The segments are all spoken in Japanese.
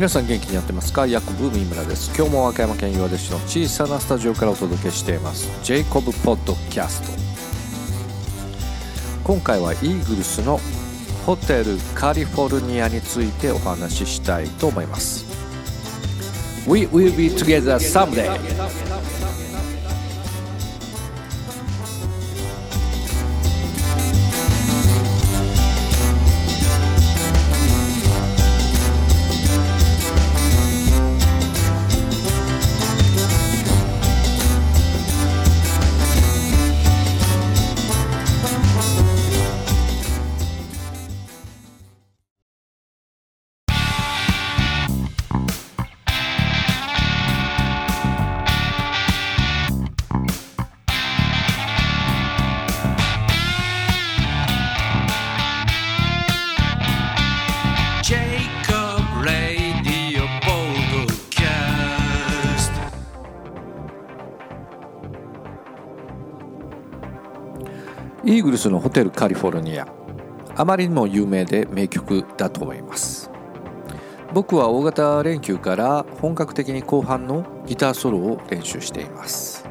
皆さん元気にやってますか？ヤコブ三村です。今日も和歌山県岩出市の小さなスタジオからお届けしています。ジェイコブポッドキャスト。今回はイーグルスのホテルカリフォルニアについてお話ししたいと思います。We will be together someday. イーグルスのホテルカリフォルニア。あまりにも有名で名曲だと思います。僕は大型連休から本格的に後半のギターソロを練習しています。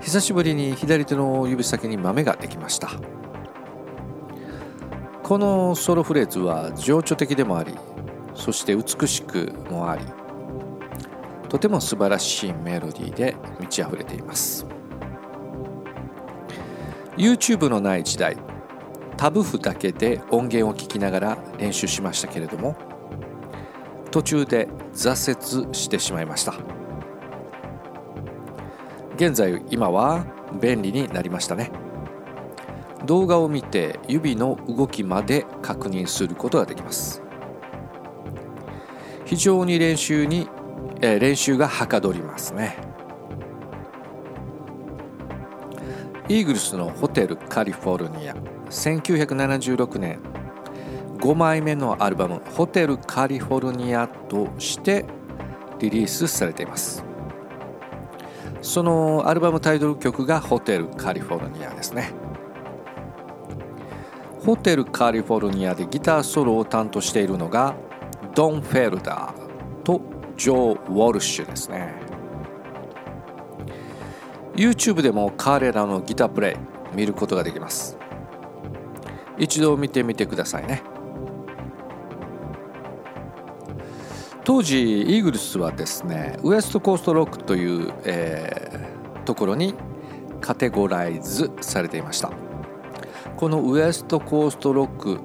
久しぶりに左手の指先に豆ができました。このソロフレーズは情緒的でもありそして美しくもありとても素晴らしいメロディーで満ち溢れています。YouTube のない時代タブ譜だけで音源を聞きながら練習しましたけれども途中で挫折してしまいました。現在今は便利になりましたね。動画を見て指の動きまで確認することができます。非常に練習に、えー、練習がはかどりますね。イーグルスのホテルカリフォルニア。1976年5枚目のアルバム「ホテルカリフォルニア」としてリリースされています。そのアルバムタイトル曲が「ホテルカリフォルニア」ですね。ホテルカリフォルニアでギターソロを担当しているのがドン・フェルダーとジョー・ウォルシュですね。YouTube でも彼らのギタープレイ見ることができます。一度見てみてくださいね。当時イーグルスはですねウエストコーストロックという、えー、ところにカテゴライズされていました。このウエストコーストロック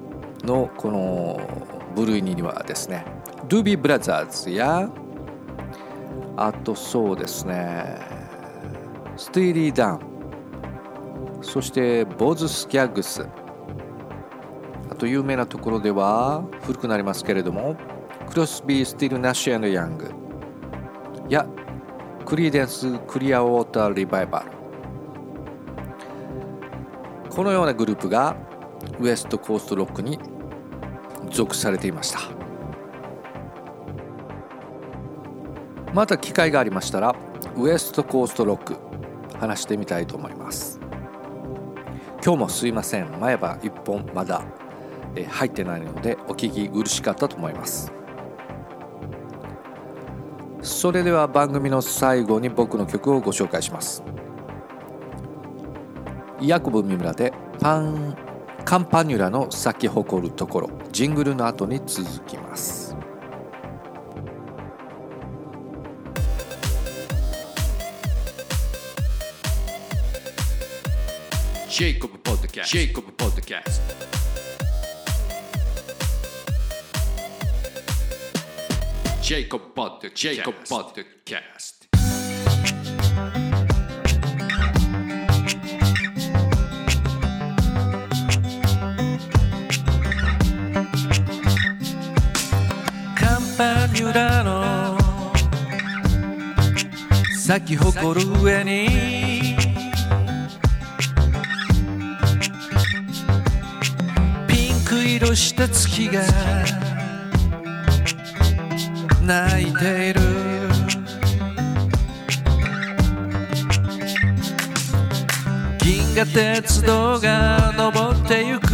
のこの部類にはですねドゥビーブラザーズやあとそうですねスティーリー・ダン。そしてボズ・スキャッグス。あと有名なところでは古くなりますけれどもクロスビー・スティルス・ナッシュ・ヤング。やクリーデンス・クリア・ウォーター・リバイバル。このようなグループがウエストコーストロックに属されていました。また機会がありましたらウエストコーストロック。話してみたいと思います。今日もすいません。前歯1本まだ入ってないのでお聞き苦しかったと思います。それでは番組の最後に僕の曲をご紹介します。ヤコブ三村でパンカンパニュラの咲き誇るところジングルの後に続きます。Jacob Podcast. Jacob Podcast. Jacob Podcast. Jacob Podcast. Campagnolano 咲き誇る上にとした月が泣いている。銀河鉄道が登ってゆく。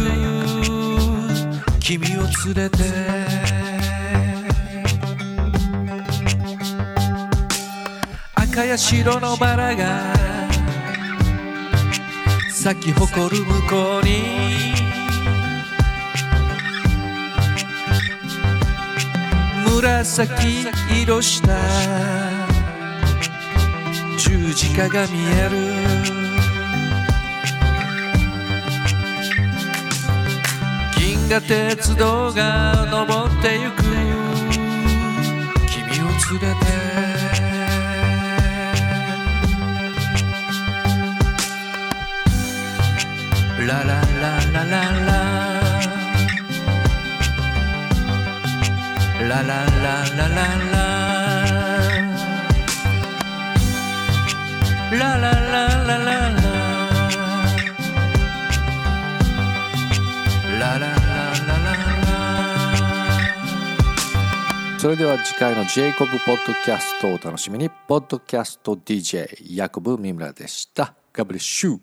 君を連れて。赤や白のバラが咲き誇る向こうに。紫色した。十字架が見える。銀河鉄道が登ってゆく。君を連れて。ララララララララララ。ララララララ。ラララそれでは次回のジェイコブポッドキャストをお楽しみに。ポッドキャスト DJ ヤコブ三村でした。ガブリッシュ